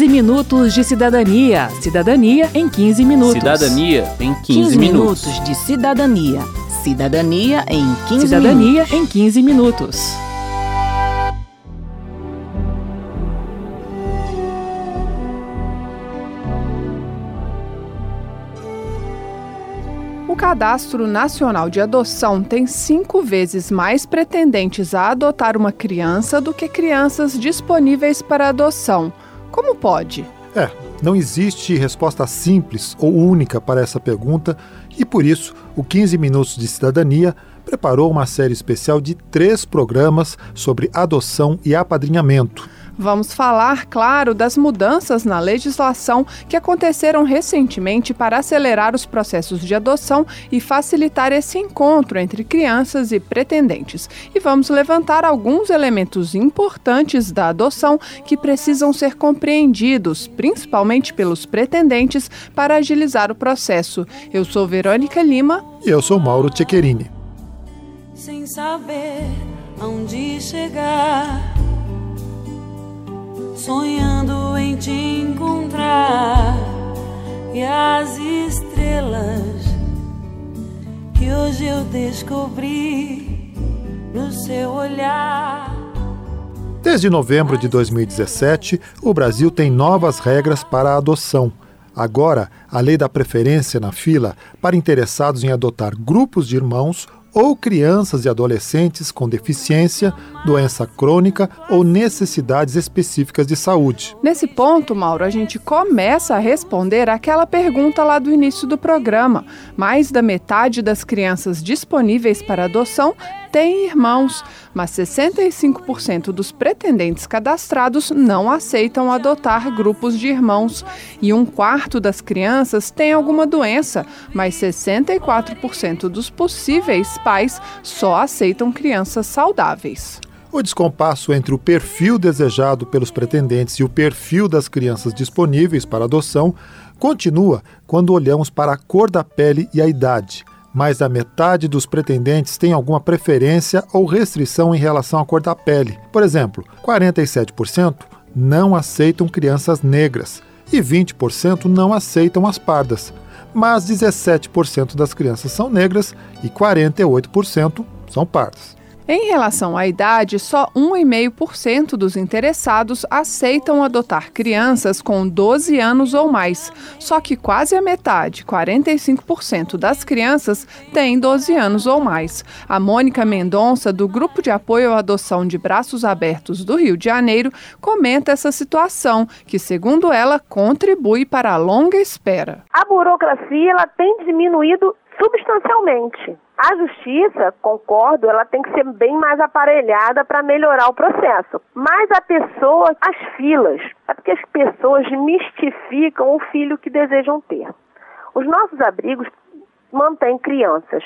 15 minutos de cidadania. Cidadania em 15 minutos. Cidadania em 15, 15 minutos. minutos de cidadania. Cidadania em 15 Cidadania minutos. em 15 minutos. O Cadastro Nacional de Adoção tem cinco vezes mais pretendentes a adotar uma criança do que crianças disponíveis para adoção. Como pode? É, não existe resposta simples ou única para essa pergunta e por isso o 15 Minutos de Cidadania preparou uma série especial de três programas sobre adoção e apadrinhamento. Vamos falar, claro, das mudanças na legislação que aconteceram recentemente para acelerar os processos de adoção e facilitar esse encontro entre crianças e pretendentes. E vamos levantar alguns elementos importantes da adoção que precisam ser compreendidos, principalmente pelos pretendentes, para agilizar o processo. Eu sou Verônica Lima. E eu sou Mauro Ceccherini. sem saber aonde chegar, sonhando em te encontrar e as estrelas que hoje eu descobri no seu olhar. Desde novembro de 2017, o Brasil tem novas regras para a adoção. Agora, a lei da preferência na fila para interessados em adotar grupos de irmãos ou crianças e adolescentes com deficiência, doença crônica ou necessidades específicas de saúde. Nesse ponto, Mauro, a gente começa a responder aquela pergunta lá do início do programa. Mais da metade das crianças disponíveis para adoção tem irmãos, mas 65% dos pretendentes cadastrados não aceitam adotar grupos de irmãos. E um quarto das crianças tem alguma doença, mas 64% dos possíveis pais só aceitam crianças saudáveis. O descompasso entre o perfil desejado pelos pretendentes e o perfil das crianças disponíveis para adoção continua quando olhamos para a cor da pele e a idade. Mais da metade dos pretendentes tem alguma preferência ou restrição em relação à cor da pele. Por exemplo, 47% não aceitam crianças negras e 20% não aceitam as pardas. Mas 17% das crianças são negras e 48% são pardas. Em relação à idade, só 1,5% dos interessados aceitam adotar crianças com 12 anos ou mais. Só que quase a metade, 45% das crianças, têm 12 anos ou mais. A Mônica Mendonça, do Grupo de Apoio à Adoção de Braços Abertos do Rio de Janeiro, comenta essa situação, que, segundo ela, contribui para a longa espera. A burocracia ela tem diminuído substancialmente. A justiça, concordo, ela tem que ser bem mais aparelhada para melhorar o processo. Mas a pessoa, as filas, é porque as pessoas mistificam o filho que desejam ter. Os nossos abrigos mantêm crianças,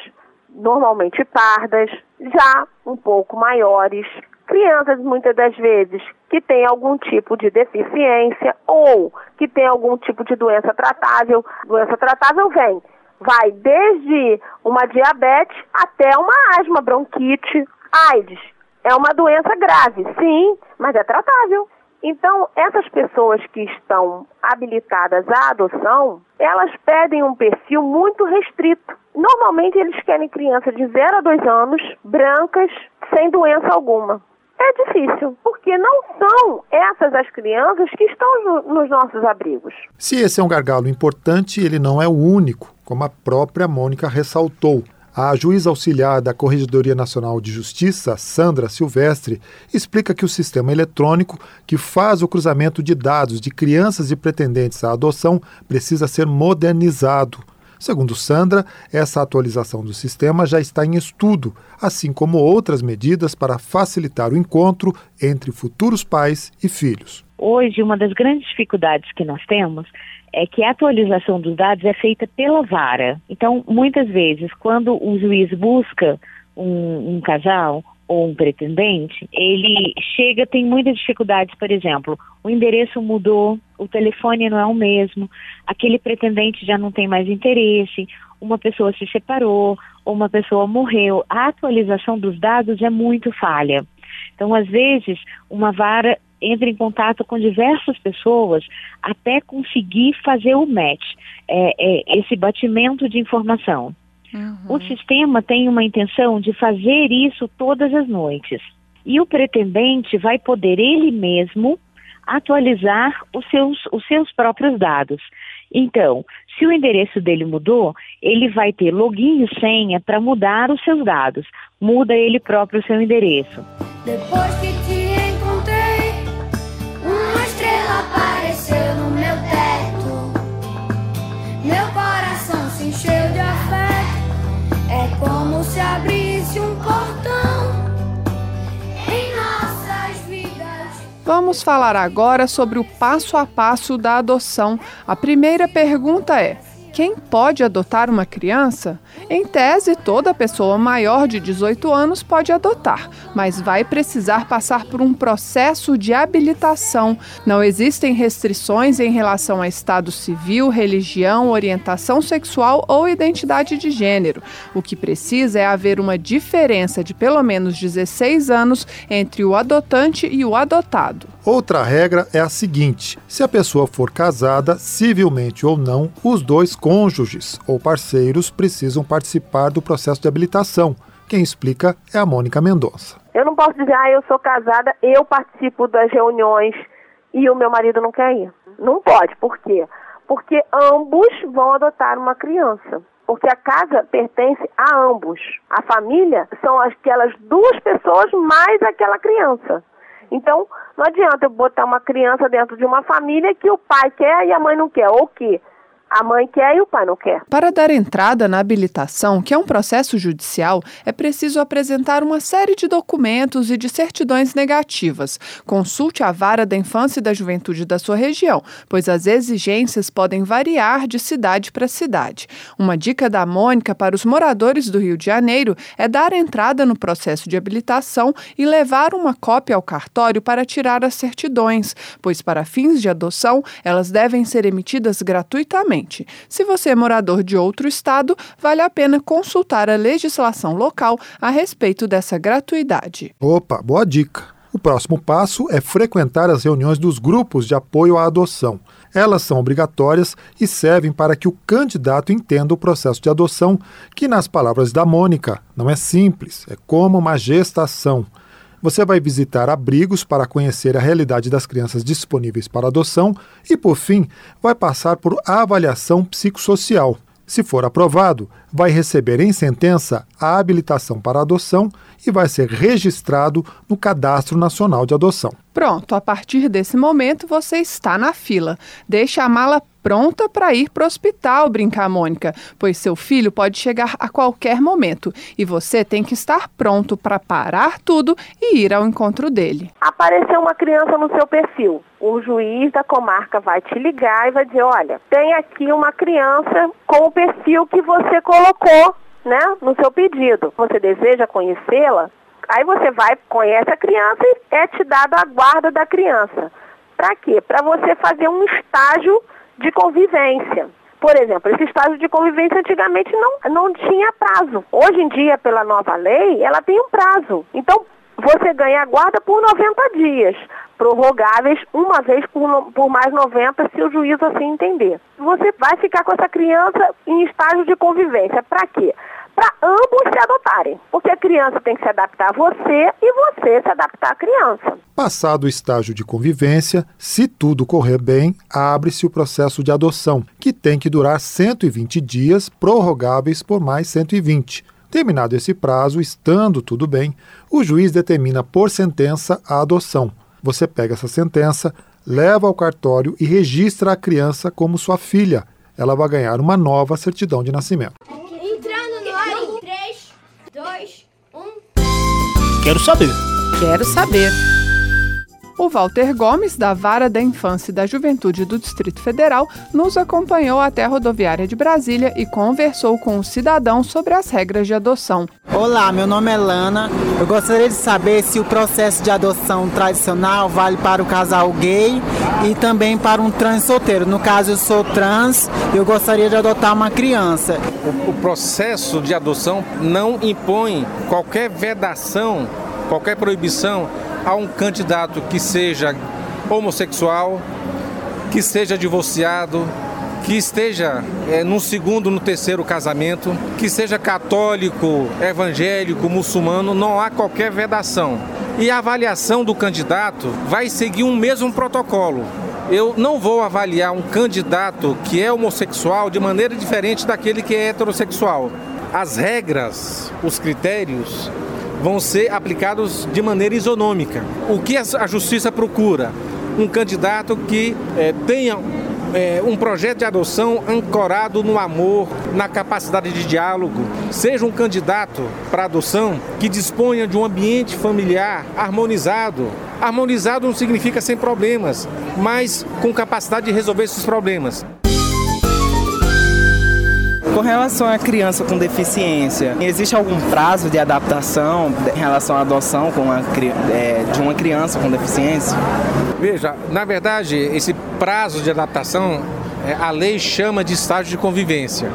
normalmente pardas, já um pouco maiores, crianças muitas das vezes que têm algum tipo de deficiência ou que têm algum tipo de doença tratável. Doença tratável vem vai desde uma diabetes até uma asma, bronquite, AIDS. É uma doença grave, sim, mas é tratável. Então, essas pessoas que estão habilitadas à adoção, elas pedem um perfil muito restrito. Normalmente, eles querem crianças de 0 a 2 anos, brancas, sem doença alguma. É difícil, porque não são essas as crianças que estão no, nos nossos abrigos. Se esse é um gargalo importante, ele não é o único, como a própria Mônica ressaltou. A juíza auxiliar da Corregedoria Nacional de Justiça, Sandra Silvestre, explica que o sistema eletrônico que faz o cruzamento de dados de crianças e pretendentes à adoção precisa ser modernizado. Segundo Sandra, essa atualização do sistema já está em estudo, assim como outras medidas para facilitar o encontro entre futuros pais e filhos. Hoje, uma das grandes dificuldades que nós temos é que a atualização dos dados é feita pela vara. Então, muitas vezes, quando o juiz busca um, um casal ou um pretendente, ele chega, tem muitas dificuldades, por exemplo, o endereço mudou, o telefone não é o mesmo, aquele pretendente já não tem mais interesse, uma pessoa se separou, ou uma pessoa morreu. A atualização dos dados é muito falha. Então, às vezes, uma vara entra em contato com diversas pessoas até conseguir fazer o match, é, é, esse batimento de informação. Uhum. O sistema tem uma intenção de fazer isso todas as noites. E o pretendente vai poder ele mesmo atualizar os seus, os seus próprios dados. Então, se o endereço dele mudou, ele vai ter login e senha para mudar os seus dados. Muda ele próprio o seu endereço. Depois que Vamos falar agora sobre o passo a passo da adoção. A primeira pergunta é: quem pode adotar uma criança? Em tese, toda pessoa maior de 18 anos pode adotar, mas vai precisar passar por um processo de habilitação. Não existem restrições em relação a estado civil, religião, orientação sexual ou identidade de gênero. O que precisa é haver uma diferença de pelo menos 16 anos entre o adotante e o adotado. Outra regra é a seguinte: se a pessoa for casada, civilmente ou não, os dois cônjuges ou parceiros precisam participar do processo de habilitação. Quem explica é a Mônica Mendonça. Eu não posso dizer, ah, eu sou casada, eu participo das reuniões e o meu marido não quer ir. Não pode, por quê? Porque ambos vão adotar uma criança. Porque a casa pertence a ambos. A família são aquelas duas pessoas mais aquela criança. Então, não adianta eu botar uma criança dentro de uma família que o pai quer e a mãe não quer, ou que a mãe quer e o pai não quer. Para dar entrada na habilitação, que é um processo judicial, é preciso apresentar uma série de documentos e de certidões negativas. Consulte a vara da infância e da juventude da sua região, pois as exigências podem variar de cidade para cidade. Uma dica da Mônica para os moradores do Rio de Janeiro é dar entrada no processo de habilitação e levar uma cópia ao cartório para tirar as certidões, pois para fins de adoção elas devem ser emitidas gratuitamente. Se você é morador de outro estado, vale a pena consultar a legislação local a respeito dessa gratuidade. Opa, boa dica! O próximo passo é frequentar as reuniões dos grupos de apoio à adoção. Elas são obrigatórias e servem para que o candidato entenda o processo de adoção, que, nas palavras da Mônica, não é simples, é como uma gestação. Você vai visitar abrigos para conhecer a realidade das crianças disponíveis para adoção e, por fim, vai passar por avaliação psicossocial. Se for aprovado, vai receber em sentença a habilitação para adoção e vai ser registrado no Cadastro Nacional de Adoção. Pronto, a partir desse momento você está na fila. Deixe a mala pronta para ir para o hospital, brincar Mônica, pois seu filho pode chegar a qualquer momento e você tem que estar pronto para parar tudo e ir ao encontro dele. Apareceu uma criança no seu perfil. O juiz da comarca vai te ligar e vai dizer: olha, tem aqui uma criança com o perfil que você colocou né, no seu pedido. Você deseja conhecê-la? Aí você vai, conhece a criança e é te dado a guarda da criança. Para quê? Para você fazer um estágio de convivência. Por exemplo, esse estágio de convivência antigamente não, não tinha prazo. Hoje em dia, pela nova lei, ela tem um prazo. Então, você ganha a guarda por 90 dias, prorrogáveis uma vez por, por mais 90, se o juiz assim entender. Você vai ficar com essa criança em estágio de convivência. Para quê? para ambos se adotarem, porque a criança tem que se adaptar a você e você se adaptar à criança. Passado o estágio de convivência, se tudo correr bem, abre-se o processo de adoção, que tem que durar 120 dias, prorrogáveis por mais 120. Terminado esse prazo, estando tudo bem, o juiz determina por sentença a adoção. Você pega essa sentença, leva ao cartório e registra a criança como sua filha. Ela vai ganhar uma nova certidão de nascimento. Quero saber. Quero saber. O Walter Gomes, da Vara da Infância e da Juventude do Distrito Federal, nos acompanhou até a rodoviária de Brasília e conversou com o cidadão sobre as regras de adoção. Olá, meu nome é Lana. Eu gostaria de saber se o processo de adoção tradicional vale para o casal gay e também para um trans solteiro. No caso, eu sou trans e eu gostaria de adotar uma criança. O, o processo de adoção não impõe qualquer vedação, qualquer proibição a um candidato que seja homossexual, que seja divorciado, que esteja é, no segundo, no terceiro casamento, que seja católico, evangélico, muçulmano, não há qualquer vedação. E a avaliação do candidato vai seguir um mesmo protocolo. Eu não vou avaliar um candidato que é homossexual de maneira diferente daquele que é heterossexual. As regras, os critérios vão ser aplicados de maneira isonômica. O que a justiça procura? Um candidato que é, tenha é, um projeto de adoção ancorado no amor, na capacidade de diálogo. Seja um candidato para adoção que disponha de um ambiente familiar harmonizado. Harmonizado não significa sem problemas, mas com capacidade de resolver esses problemas. Com relação à criança com deficiência, existe algum prazo de adaptação em relação à adoção com é, de uma criança com deficiência? Veja, na verdade, esse prazo de adaptação, é, a lei chama de estágio de convivência.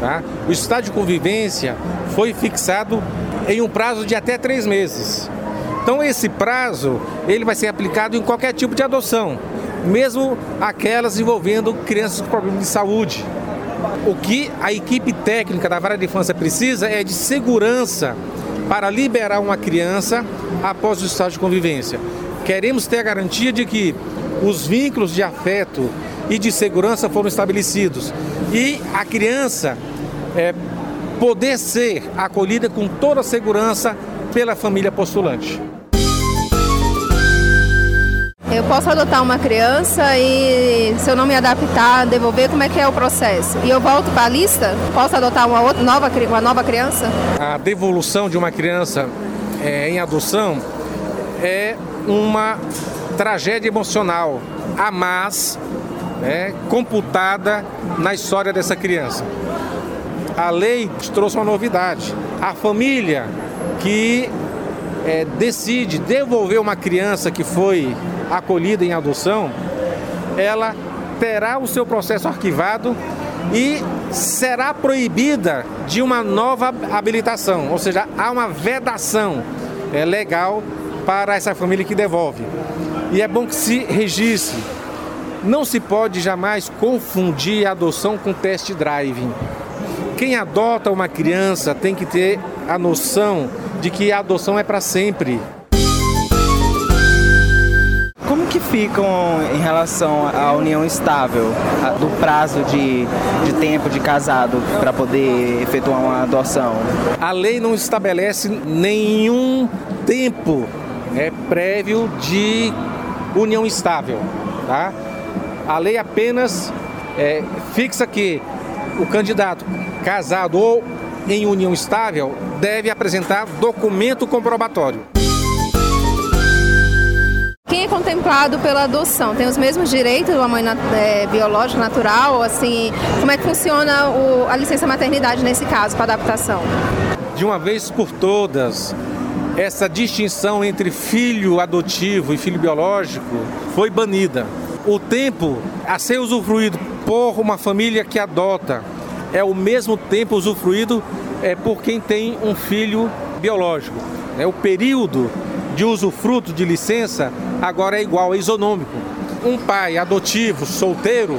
Tá? O estágio de convivência foi fixado em um prazo de até três meses. Então esse prazo ele vai ser aplicado em qualquer tipo de adoção, mesmo aquelas envolvendo crianças com problemas de saúde. O que a equipe técnica da vara de infância precisa é de segurança para liberar uma criança após o estágio de convivência. Queremos ter a garantia de que os vínculos de afeto e de segurança foram estabelecidos e a criança é, poder ser acolhida com toda a segurança pela família postulante. Eu posso adotar uma criança e, se eu não me adaptar, devolver, como é que é o processo? E eu volto para a lista? Posso adotar uma, outra, nova, uma nova criança? A devolução de uma criança é, em adoção é uma tragédia emocional, a mais né, computada na história dessa criança. A lei trouxe uma novidade. A família que é, decide devolver uma criança que foi acolhida em adoção, ela terá o seu processo arquivado e será proibida de uma nova habilitação, ou seja, há uma vedação é, legal para essa família que devolve. E é bom que se registre. Não se pode jamais confundir a adoção com test driving. Quem adota uma criança tem que ter a noção de que a adoção é para sempre. Como que ficam em relação à união estável, do prazo de, de tempo de casado para poder efetuar uma adoção? A lei não estabelece nenhum tempo é, prévio de união estável. Tá? A lei apenas é, fixa que o candidato casado ou em união estável deve apresentar documento comprobatório. Quem é contemplado pela adoção tem os mesmos direitos da mãe é, biológica, natural? Assim, como é que funciona o, a licença maternidade nesse caso para adaptação? De uma vez por todas, essa distinção entre filho adotivo e filho biológico foi banida. O tempo a ser usufruído por uma família que adota é o mesmo tempo usufruído é, por quem tem um filho biológico. É, o período de usufruto de licença agora é igual, é isonômico. Um pai adotivo, solteiro,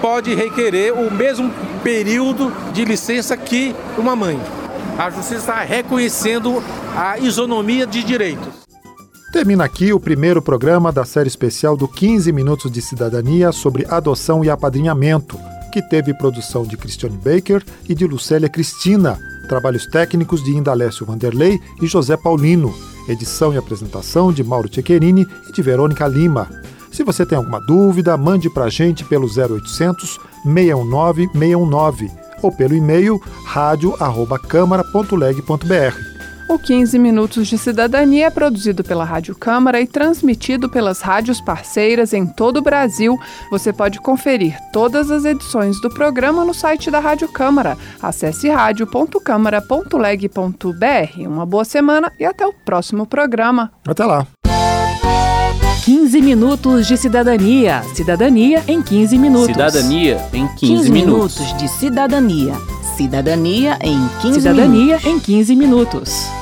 pode requerer o mesmo período de licença que uma mãe. A justiça está reconhecendo a isonomia de direitos. Termina aqui o primeiro programa da série especial do 15 Minutos de Cidadania sobre adoção e apadrinhamento, que teve produção de Christiane Baker e de Lucélia Cristina, trabalhos técnicos de Indalécio Vanderlei e José Paulino, edição e apresentação de Mauro Tchequerini e de Verônica Lima. Se você tem alguma dúvida, mande para a gente pelo 0800 619 619 ou pelo e-mail radio@câmara.leg.br. O 15 Minutos de Cidadania é produzido pela Rádio Câmara e transmitido pelas rádios parceiras em todo o Brasil. Você pode conferir todas as edições do programa no site da Rádio Câmara. Acesse radio.câmara.leg.br. Uma boa semana e até o próximo programa. Até lá. 15 minutos de cidadania. Cidadania em 15 minutos. Cidadania em 15, 15 minutos. minutos de cidadania. Cidadania em 15 Cidadania minutos. em 15 minutos.